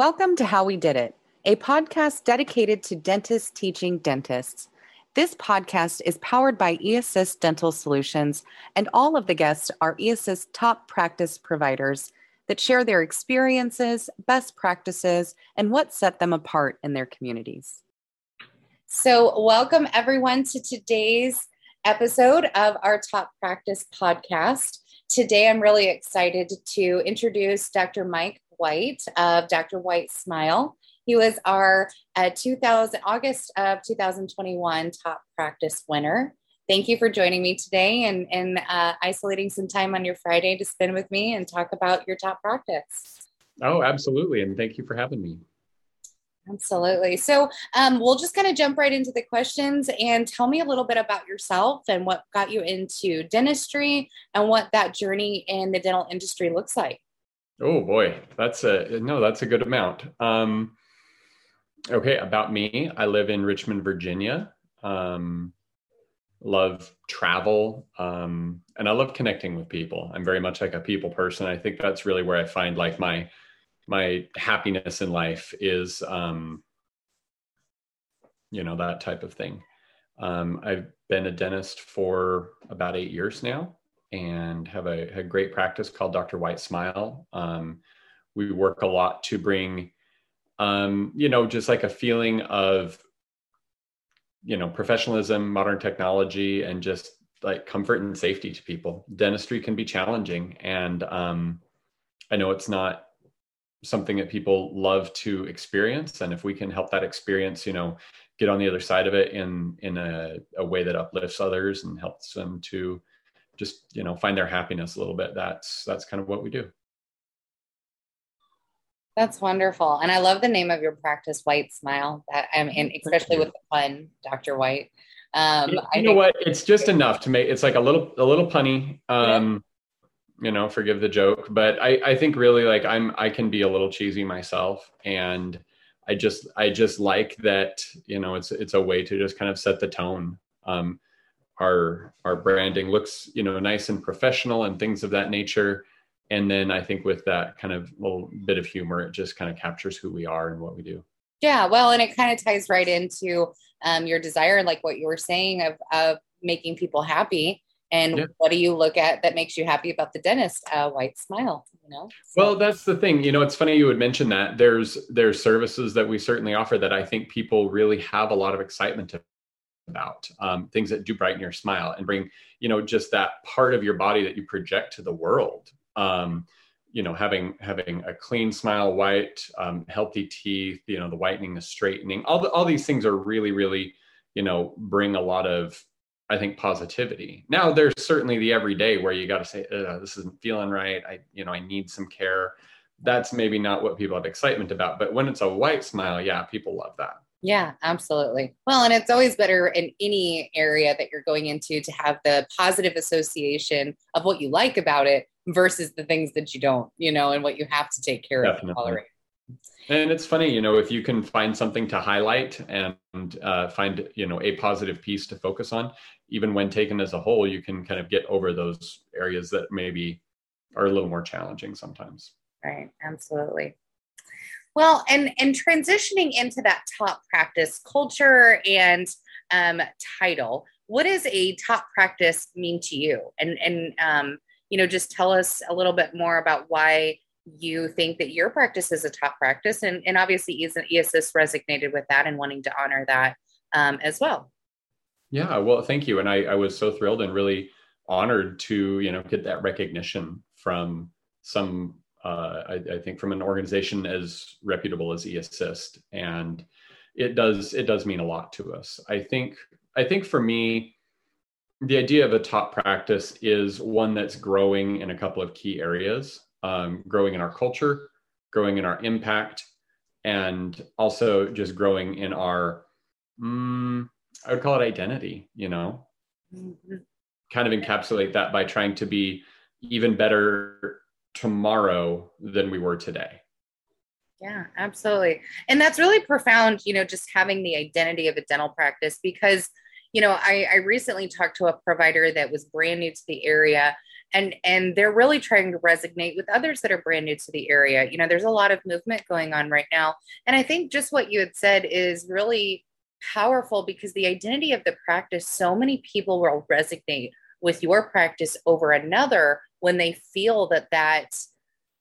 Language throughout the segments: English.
Welcome to How We Did It, a podcast dedicated to dentists teaching dentists. This podcast is powered by eAssist Dental Solutions, and all of the guests are eAssist top practice providers that share their experiences, best practices, and what set them apart in their communities. So, welcome everyone to today's episode of our Top Practice podcast. Today, I'm really excited to introduce Dr. Mike Whyte of Dr. Whyte Smile. He was our uh, 2000 August of 2021 top practice winner. Thank you for joining me today and, and uh, isolating some time on your Friday to spend with me and talk about your top practice. Oh, absolutely. And thank you for having me. Absolutely. So um, we'll just kind of jump right into the questions and tell me a little bit about yourself and what got you into dentistry and what that journey in the dental industry looks like. Oh boy, that's a no, that's a good amount. Um, okay, about me, I live in Richmond, Virginia. Um, love travel, um, and I love connecting with people. I'm very much like a people person. I think that's really where I find like my my happiness in life is, um, you know, that type of thing. Um, I've been a dentist for about eight years now and have a, a great practice called Dr. Whyte Smile. Um, we work a lot to bring, um, you know, just like a feeling of, you know, professionalism, modern technology, and just like comfort and safety to people. Dentistry can be challenging, and um, I know it's not something that people love to experience. And if we can help that experience, you know, get on the other side of it in in a, a way that uplifts others and helps them to just you know find their happiness a little bit. That's that's kind of what we do. That's wonderful. And i love the name of your practice white smile that i'm mean especially with the pun dr Whyte. Um you, you know what? It's just enough to make it's like a little a little punny um yeah. you know forgive the joke but i i think really like i'm i can be a little cheesy myself and i just i just like that you know it's it's a way to just kind of set the tone. Um our our branding looks you know nice and professional and things of that nature. And then i think with that kind of little bit of humor it just kind of captures who we are and what we do. Yeah well and it kind of ties right into um, your desire like what you were saying of of making people happy. And yeah. what do you look at that makes you happy about the dentist? Uh, white smile you know? So. well that's the thing you know it's funny you would mention that. There's there's services that we certainly offer that i think people really have a lot of excitement about um, things that do brighten your smile and bring you know just that part of your body that you project to the world. Um, you know having having a clean smile white um, healthy teeth you know the whitening the straightening all the, all these things are really really you know bring a lot of i think positivity. Now there's certainly the everyday where you got to say this isn't feeling right. I you know i need some care. That's maybe not what people have excitement about but when it's a white smile yeah people love that yeah, absolutely. Well, and it's always better in any area that you're going into to have the positive association of what you like about it versus the things that you don't, you know, and what you have to take care Definitely. of and tolerate. And it's funny, you know, if you can find something to highlight and uh, find, you know, a positive piece to focus on, even when taken as a whole, you can kind of get over those areas that maybe are a little more challenging sometimes. Right. Absolutely. Well, and and transitioning into that top practice culture and um, title, what does a top practice mean to you? And and um, you know, just tell us a little bit more about why you think that your practice is a top practice, and and obviously, eAssist resonated with that and wanting to honor that um, as well. Yeah, well, thank you, and I, I was so thrilled and really honored to you know get that recognition from some uh, I, I, think from an organization as reputable as eAssist, and it does it does mean a lot to us. I think I think for me, the idea of a top practice is one that's growing in a couple of key areas, um, growing in our culture, growing in our impact, and also just growing in our mm, I would call it identity. You know, mm-hmm. kind of encapsulate that by trying to be even better tomorrow than we were today. Yeah, absolutely. And that's really profound, you know, just having the identity of a dental practice because, you know, I, I recently talked to a provider that was brand new to the area and and they're really trying to resonate with others that are brand new to the area you know there's a lot of movement going on right now and i think just what you had said is really powerful because the identity of the practice so many people will resonate with your practice over another when they feel that that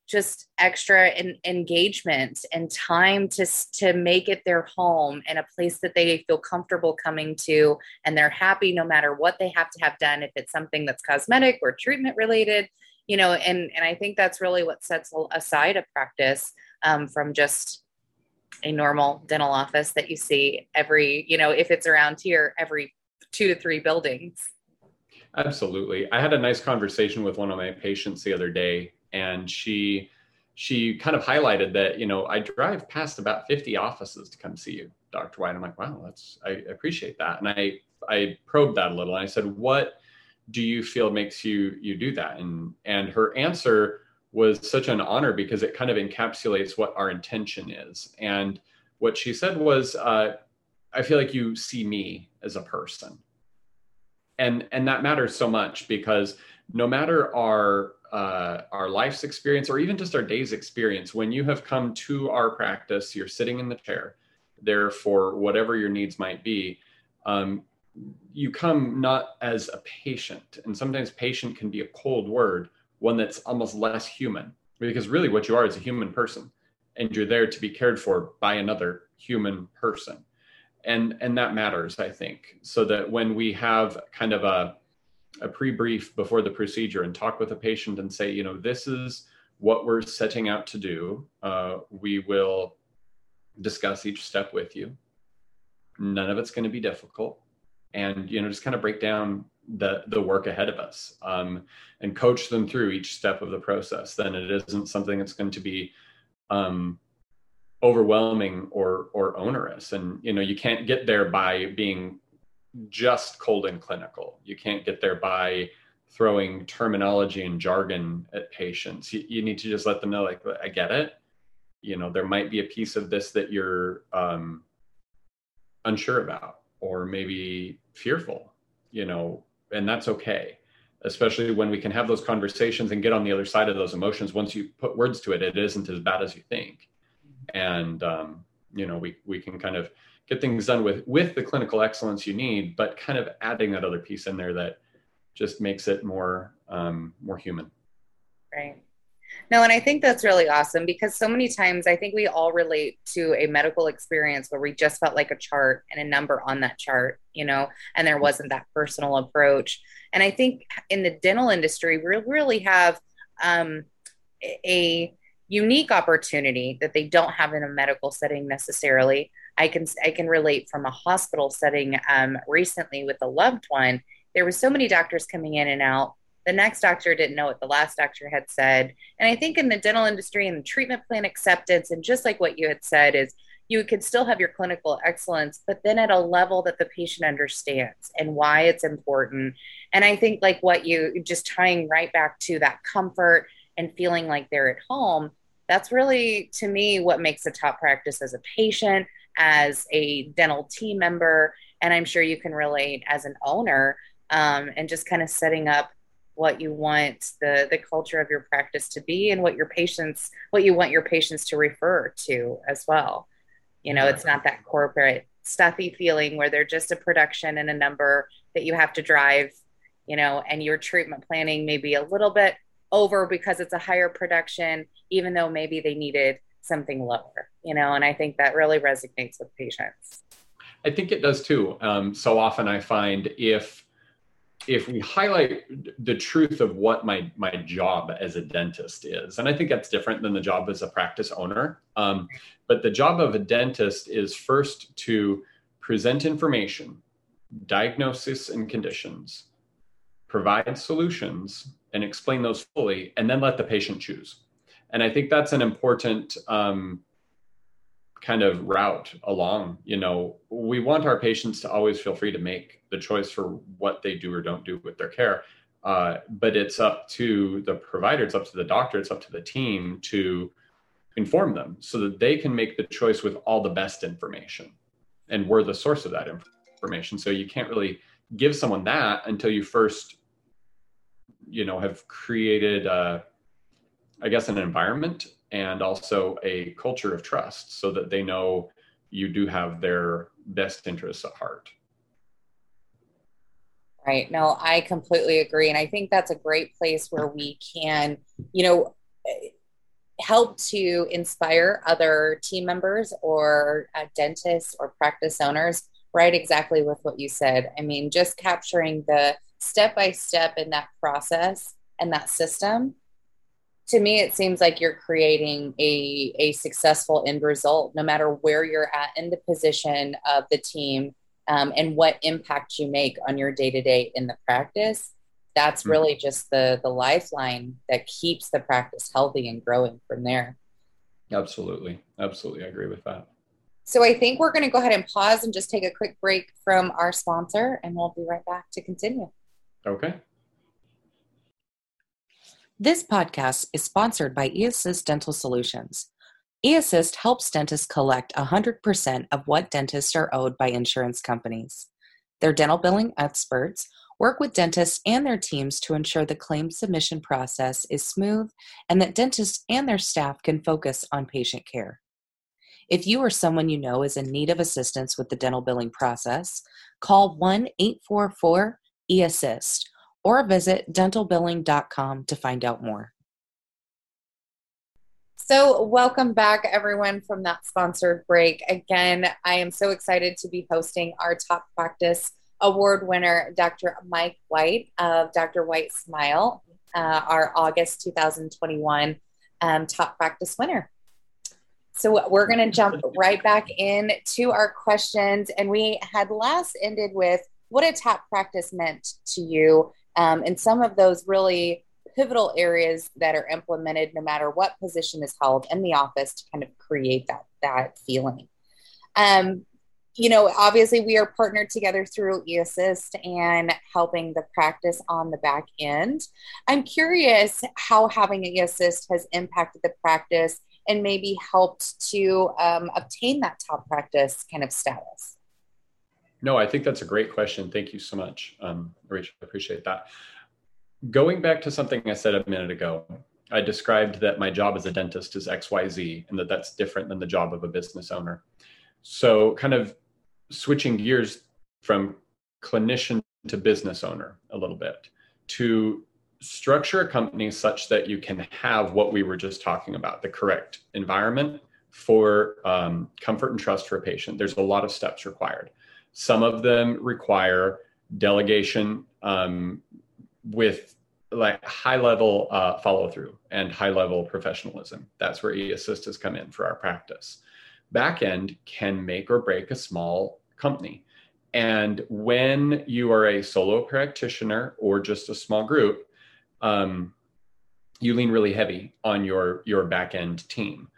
just extra in, engagement and time to to make it their home and a place that they feel comfortable coming to and they're happy no matter what they have to have done if it's something that's cosmetic or treatment related you know and and i think that's really what sets aside a practice um, from just a normal dental office that you see every you know if it's around here every two to three buildings absolutely. I had a nice conversation with one of my patients the other day and she she kind of highlighted that you know i drive past about 50 offices to come see you dr Whyte. I'm like wow that's i appreciate that. And i i probed that a little and i said what do you feel makes you you do that? And and her answer was such an honor because it kind of encapsulates what our intention is. And what she said was uh, i feel like you see me as a person and and that matters so much because no matter our uh, our life's experience or even just our day's experience, when you have come to our practice, you're sitting in the chair there for whatever your needs might be. Um, you come not as a patient, and sometimes patient can be a cold word, one that's almost less human, because really what you are is a human person, and you're there to be cared for by another human person, and and that matters, I think, so that when we have kind of a a pre-brief before the procedure and talk with a patient and say, you know, this is what we're setting out to do. Uh, we will discuss each step with you. None of it's going to be difficult, and you know, just kind of break down the the work ahead of us um, and coach them through each step of the process. Then it isn't something that's going to be um, overwhelming or or onerous, and you know, you can't get there by being just cold and clinical. You can't get there by throwing terminology and jargon at patients. You, you, need to just let them know, like, I get it. You know, there might be a piece of this that you're um, unsure about or maybe fearful, you know, and that's okay. Especially when we can have those conversations and get on the other side of those emotions. Once you put words to it, it isn't as bad as you think. And, um, you know, we, we can kind of get things done with with the clinical excellence you need, but kind of adding that other piece in there that just makes it more um, more human. Right. No, and I think that's really awesome because so many times I think we all relate to a medical experience where we just felt like a chart and a number on that chart, you know, and there wasn't that personal approach. And I think in the dental industry, we really have um, a unique opportunity that they don't have in a medical setting necessarily I can I can relate from a hospital setting. Um, recently with a loved one, there were so many doctors coming in and out. The next doctor didn't know what the last doctor had said, and I think in the dental industry and treatment plan acceptance, and just like what you had said, is you could still have your clinical excellence, but then at a level that the patient understands and why it's important. And I think like what you just tying right back to that comfort and feeling like they're at home. That's really to me what makes a top practice as a patient as a dental team member, and I'm sure you can relate as an owner, um, and just kind of setting up what you want the the culture of your practice to be and what your patients what you want your patients to refer to as well. You know it's not that corporate stuffy feeling where they're just a production and a number that you have to drive you know and your treatment planning may be a little bit over because it's a higher production even though maybe they needed something lower, you know, and I think that really resonates with patients. I think it does too. Um, so often I find if if we highlight the truth of what my my job as a dentist is, and I think that's different than the job as a practice owner. Um, but the job of a dentist is first to present information, diagnosis and conditions, provide solutions, and explain those fully, and then let the patient choose. And i think that's an important um, kind of route along you know. We want our patients to always feel free to make the choice for what they do or don't do with their care. Uh, but it's up to the provider it's up to the doctor it's up to the team to inform them so that they can make the choice with all the best information. And we're the source of that information so you can't really give someone that until you first you know have created uh, i guess an environment and also a culture of trust so that they know you do have their best interests at heart. Right. No i completely agree. And i think that's a great place where we can you know help to inspire other team members or uh, dentists or practice owners right exactly with what you said. I mean just capturing the step by step in that process and that system to me it seems like you're creating a, a successful end result no matter where you're at in the position of the team um, and what impact you make on your day to day in the practice. That's mm-hmm. really just the the lifeline that keeps the practice healthy and growing from there. Absolutely. Absolutely. I agree with that. So i think we're going to go ahead and pause and just take a quick break from our sponsor and we'll be right back to continue okay this podcast is sponsored by eAssist Dental Solutions. eAssist helps dentists collect 100% of what dentists are owed by insurance companies. Their dental billing experts work with dentists and their teams to ensure the claim submission process is smooth and that dentists and their staff can focus on patient care. If you or someone you know is in need of assistance with the dental billing process, call 1 844 eAssist or visit dentalbilling.com to find out more. So, welcome back, everyone, from that sponsored break. Again, I am so excited to be hosting our top practice award winner, Dr. Mike Whyte of Dr. Whyte Smile, uh, our August 2021 um, top practice winner. So we're going to jump right back in to our questions. And we had last ended with what a top practice meant to you um, and some of those really pivotal areas that are implemented no matter what position is held in the office to kind of create that that feeling. Um, you know obviously we are partnered together through eAssist and helping the practice on the back end. I'm curious how having eAssist has impacted the practice and maybe helped to um, obtain that top practice kind of status no, I think that's a great question. Thank you so much, um, Rachel. I appreciate that. Going back to something I said a minute ago, I described that my job as a dentist is XYZ and that that's different than the job of a business owner. So, kind of switching gears from clinician to business owner a little bit to structure a company such that you can have what we were just talking about the correct environment for um, comfort and trust for a patient. There's a lot of steps required. Some of them require delegation um, with like high level uh, follow through and high level professionalism. That's where eAssist has come in for our practice. Backend can make or break a small company. And when you are a solo practitioner or just a small group, um, you lean really heavy on your your back end team.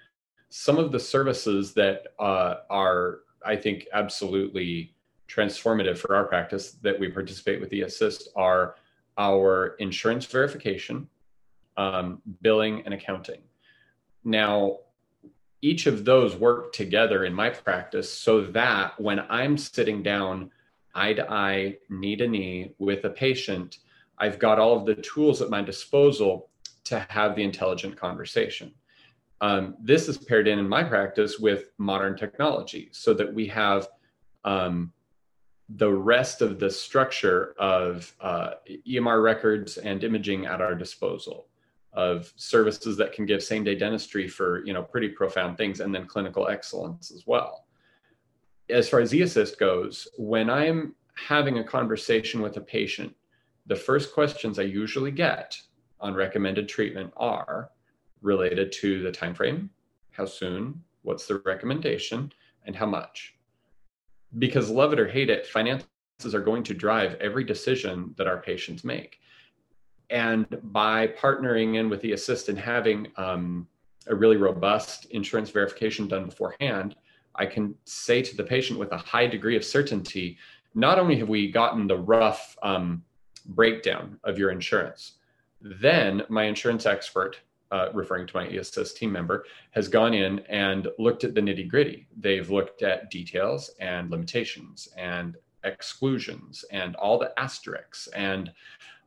Some of the services that uh, are, I think, absolutely transformative for our practice that we participate with the assist are our insurance verification, um, billing, and accounting. Now, each of those work together in my practice so that when I'm sitting down eye to eye, knee to knee with a patient, I've got all of the tools at my disposal to have the intelligent conversation. Um, this is paired in in my practice with modern technology so that we have um, the rest of the structure of uh, EMR records and imaging at our disposal of services that can give same day dentistry for you know pretty profound things and then clinical excellence as well. As far as eAssist goes when i'm having a conversation with a patient the first questions i usually get on recommended treatment are related to the time frame how soon what's the recommendation and how much because love it or hate it, finances are going to drive every decision that our patients make. And by partnering in with the assistant, having um, a really robust insurance verification done beforehand, I can say to the patient with a high degree of certainty, not only have we gotten the rough um, breakdown of your insurance, then my insurance expert uh, referring to my eAssist team member, has gone in and looked at the nitty gritty. They've looked at details and limitations and exclusions and all the asterisks and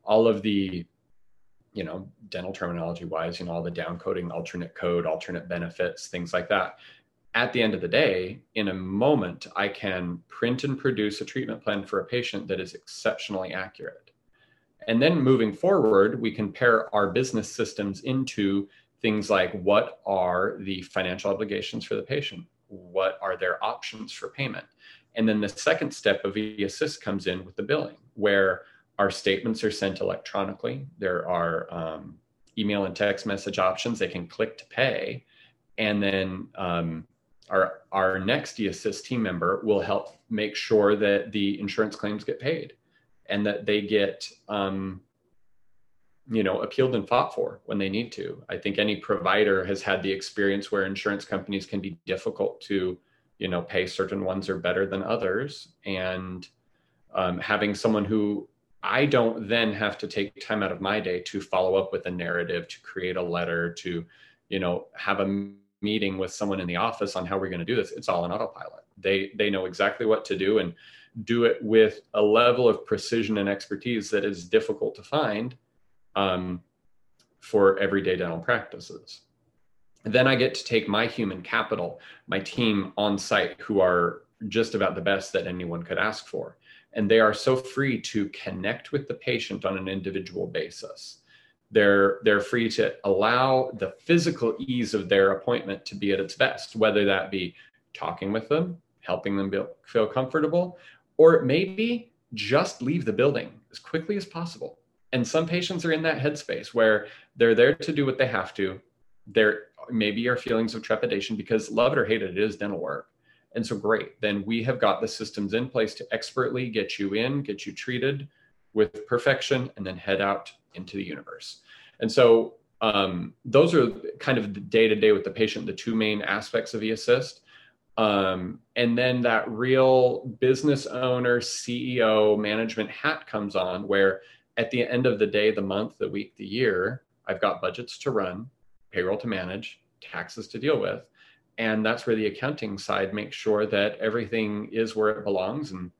all of the you know, dental terminology wise, you know, all the downcoding, alternate code, alternate benefits, things like that. At the end of the day, in a moment, I can print and produce a treatment plan for a patient that is exceptionally accurate. And then moving forward, we can pair our business systems into things like what are the financial obligations for the patient? What are their options for payment? And then the second step of eAssist comes in with the billing, where our statements are sent electronically. There are um, email and text message options. They can click to pay. And then um, our, our next eAssist team member will help make sure that the insurance claims get paid and that they get um, you know appealed and fought for when they need to. I think any provider has had the experience where insurance companies can be difficult to you know pay certain ones are better than others. And um, having someone who i don't then have to take time out of my day to follow up with a narrative to create a letter to you know have a meeting with someone in the office on how we're going to do this it's all on autopilot. They they know exactly what to do and do it with a level of precision and expertise that is difficult to find um, for everyday dental practices then I get to take my human capital, my team on site, who are just about the best that anyone could ask for. And they are so free to connect with the patient on an individual basis. They're, they're free to allow the physical ease of their appointment to be at its best, whether that be talking with them, helping them feel comfortable, or maybe just leave the building as quickly as possible. And some patients are in that headspace where they're there to do what they have to. They're maybe are feelings of trepidation because love it or hate it, it is dental work. And so, great. Then we have got the systems in place to expertly get you in, get you treated with perfection, and then head out into the universe. And so, um, those are kind of the day to day with the patient, the two main aspects of eAssist. Um, and then that real business owner, CEO, management hat comes on, where at the end of the day, the month, the week, the year, I've got budgets to run payroll to manage, taxes to deal with. And that's where the accounting side makes sure that everything is where it belongs and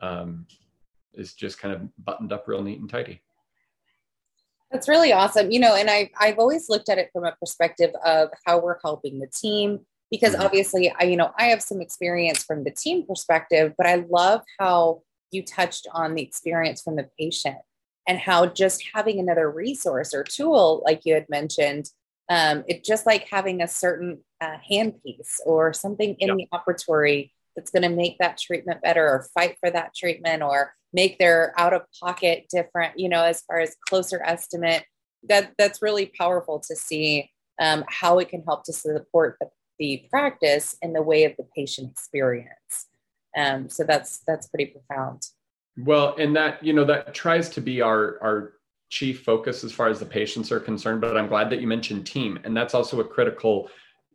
um, is just kind of buttoned up real neat and tidy. That's really awesome. You know, and I, I've always looked at it from a perspective of how we're helping the team because mm-hmm. obviously I, you know, I have some experience from the team perspective, but I love how you touched on the experience from the patient and how just having another resource or tool, like you had mentioned, um, it's just like having a certain uh, handpiece or something in yep. the operatory that's going to make that treatment better or fight for that treatment or make their out of pocket different you know as far as closer estimate that that's really powerful to see um, how it can help to support the, the practice in the way of the patient experience um, so that's that's pretty profound well and that you know that tries to be our our chief focus as far as the patients are concerned, but I'm glad that you mentioned team. And that's also a critical,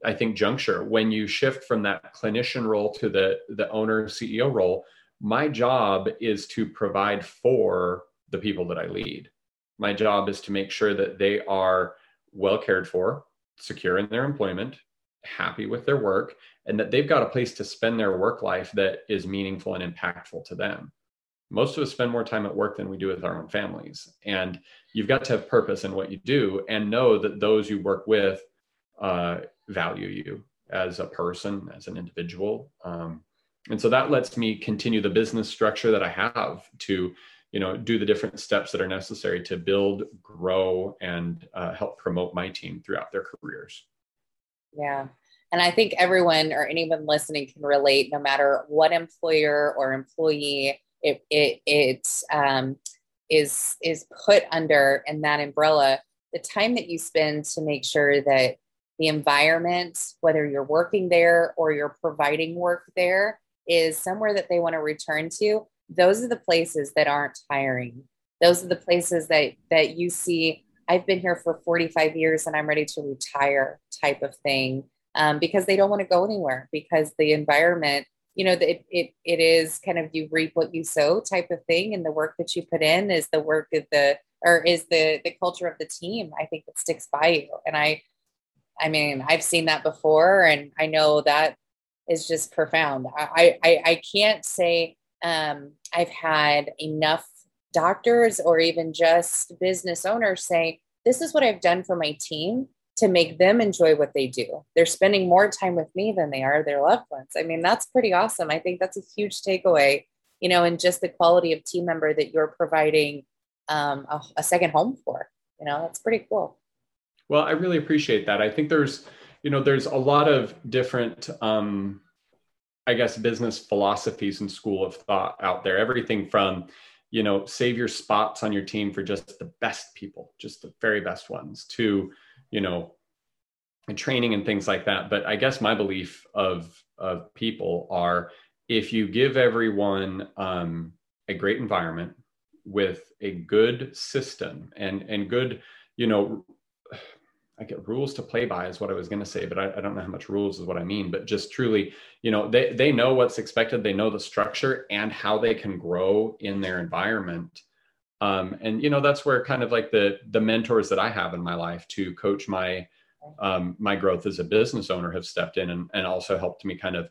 I think, juncture when you shift from that clinician role to the, the owner CEO role. My job is to provide for the people that I lead. My job is to make sure that they are well cared for, secure in their employment, happy with their work, and that they've got a place to spend their work life that is meaningful and impactful to them. Most of us spend more time at work than we do with our own families. And you've got to have purpose in what you do and know that those you work with uh, value you as a person as an individual. Um, and so that lets me continue the business structure that i have to you know do the different steps that are necessary to build grow and uh, help promote my team throughout their careers yeah. And i think everyone or anyone listening can relate no matter what employer or employee it it it um, is is put under in that umbrella the time that you spend to make sure that the environment whether you're working there or you're providing work there is somewhere that they want to return to those are the places that aren't hiring. Those are the places that that you see i've been here for 45 years and i'm ready to retire type of thing um, because they don't want to go anywhere because the environment you know it, it it is kind of you reap what you sow type of thing. And the work that you put in is the work of the or is the the culture of the team i think that sticks by you. And i i mean i've seen that before and i know that is just profound. I i, I can't say um, i've had enough doctors or even just business owners say this is what I've done for my team to make them enjoy what they do. They're spending more time with me than they are their loved ones. I mean, that's pretty awesome. I think that's a huge takeaway, you know, and just the quality of team member that you're providing um, a, a second home for. You know, that's pretty cool. Well, I really appreciate that. I think there's, you know, there's a lot of different, um, I guess, business philosophies and school of thought out there. Everything from, you know, save your spots on your team for just the best people, just the very best ones, to you know training and things like that. But i guess my belief of of people are if you give everyone um, a great environment with a good system and and good you know i get rules to play by is what i was going to say but I, I don't know how much rules is what i mean but just truly you know they, they know what's expected they know the structure and how they can grow in their environment. Um, and you know that's where kind of like the the mentors that i have in my life to coach my um, my growth as a business owner have stepped in and, and also helped me kind of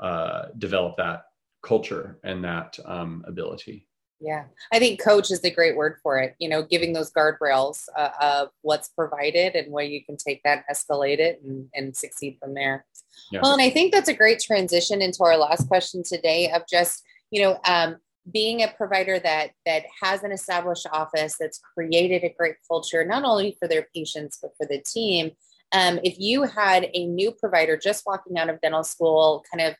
uh, develop that culture and that um, ability yeah. I think coach is the great word for it you know giving those guardrails uh, of what's provided and where you can take that escalate it and, and succeed from there. Yeah. well and i think that's a great transition into our last question today of just you know um, being a provider that that has an established office that's created a great culture not only for their patients but for the team. Um, if you had a new provider just walking out of dental school kind of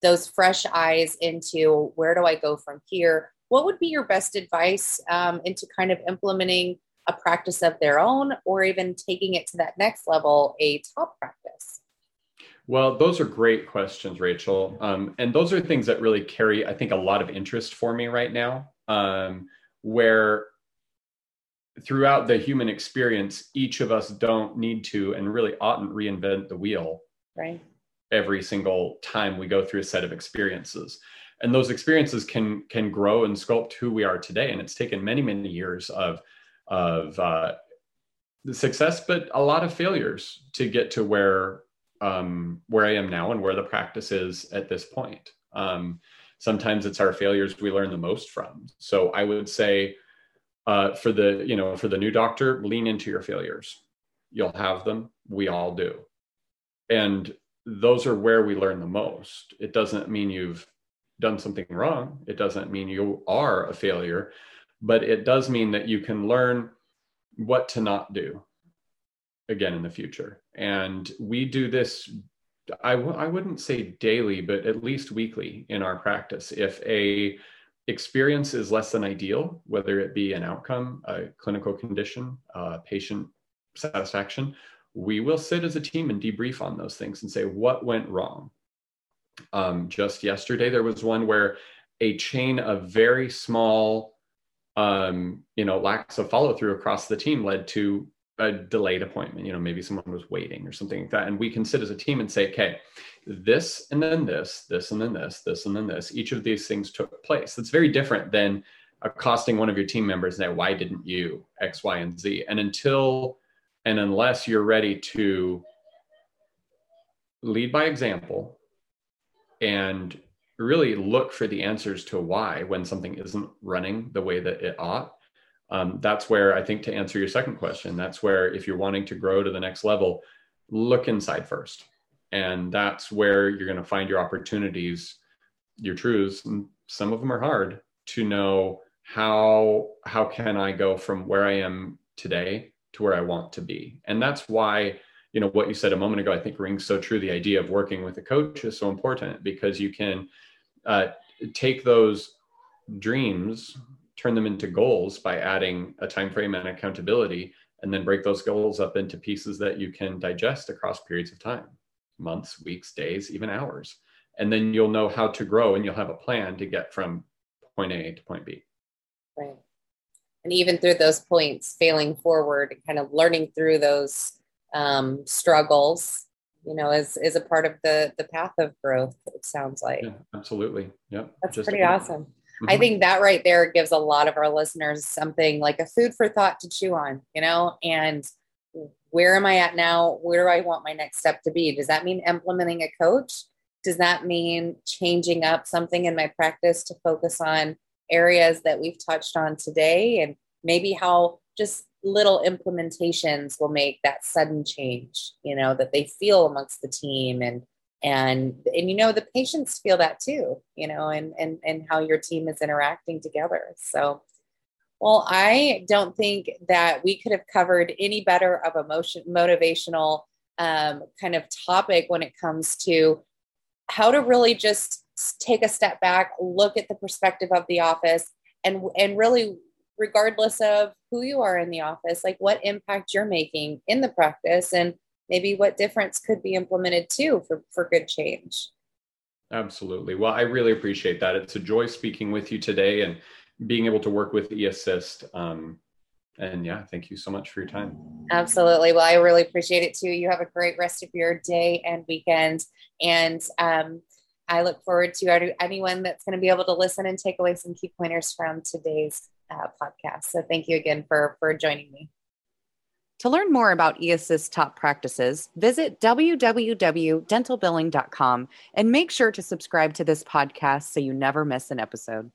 those fresh eyes into where do i go from here what would be your best advice um, into kind of implementing a practice of their own or even taking it to that next level a top practice well, those are great questions, Rachel. Um, and those are things that really carry, I think, a lot of interest for me right now, um, where throughout the human experience, each of us don't need to and really oughtn't reinvent the wheel right. every single time we go through a set of experiences. And those experiences can can grow and sculpt who we are today. And it's taken many, many years of of uh, success, but a lot of failures to get to where um, where I am now and where the practice is at this point. Um, sometimes it's our failures we learn the most from. So I would say uh, for the you know for the new doctor, lean into your failures. You'll have them. We all do, and those are where we learn the most. It doesn't mean you've done something wrong. It doesn't mean you are a failure, but it does mean that you can learn what to not do again in the future. And we do this, I w- I wouldn't say daily, but at least weekly in our practice. If a experience is less than ideal, whether it be an outcome, a clinical condition, patient satisfaction, we will sit as a team and debrief on those things and say what went wrong. Um, just yesterday, there was one where a chain of very small, um, you know, lacks of follow through across the team led to a delayed appointment. You know maybe someone was waiting or something like that. And we can sit as a team and say okay this and then this this and then this this and then this each of these things took place. It's very different than accosting one of your team members and say why didn't you x y and z? And until and unless you're ready to lead by example and really look for the answers to why when something isn't running the way that it ought um, that's where I think to answer your second question, that's where if you're wanting to grow to the next level, look inside first. And that's where you're going to find your opportunities, your truths. Some of them are hard to know how how can I go from where I am today to where I want to be. And that's why you know what you said a moment ago i think rings so true the idea of working with a coach is so important because you can uh, take those dreams turn them into goals by adding a time frame and accountability and then break those goals up into pieces that you can digest across periods of time months weeks days even hours. And then you'll know how to grow and you'll have a plan to get from point a to point b. Right. And even through those points failing forward and kind of learning through those um, struggles you know is is a part of the the path of growth it sounds like yeah, absolutely yeah that's Just pretty awesome Mm-hmm. I think that right there gives a lot of our listeners something like a food for thought to chew on, you know, and where am I at now? Where do I want my next step to be? Does that mean implementing a coach? Does that mean changing up something in my practice to focus on areas that we've touched on today and maybe how just little implementations will make that sudden change you know that they feel amongst the team and and and you know the patients feel that too you know and and and how your team is interacting together. So well i don't think that we could have covered any better of a motivational um, kind of topic when it comes to how to really just take a step back look at the perspective of the office and and really regardless of who you are in the office like what impact you're making in the practice and maybe what difference could be implemented too for, for good change. Absolutely. Well, I really appreciate that. It's a joy speaking with you today and being able to work with eAssist. Um, and yeah, thank you so much for your time. Absolutely. Well, I really appreciate it too. You have a great rest of your day and weekend. And um, I look forward to anyone that's going to be able to listen and take away some key pointers from today's uh, podcast. So thank you again for, for joining me. To learn more about eAssist top practices, visit www.dentalbilling.com and make sure to subscribe to this podcast so you never miss an episode.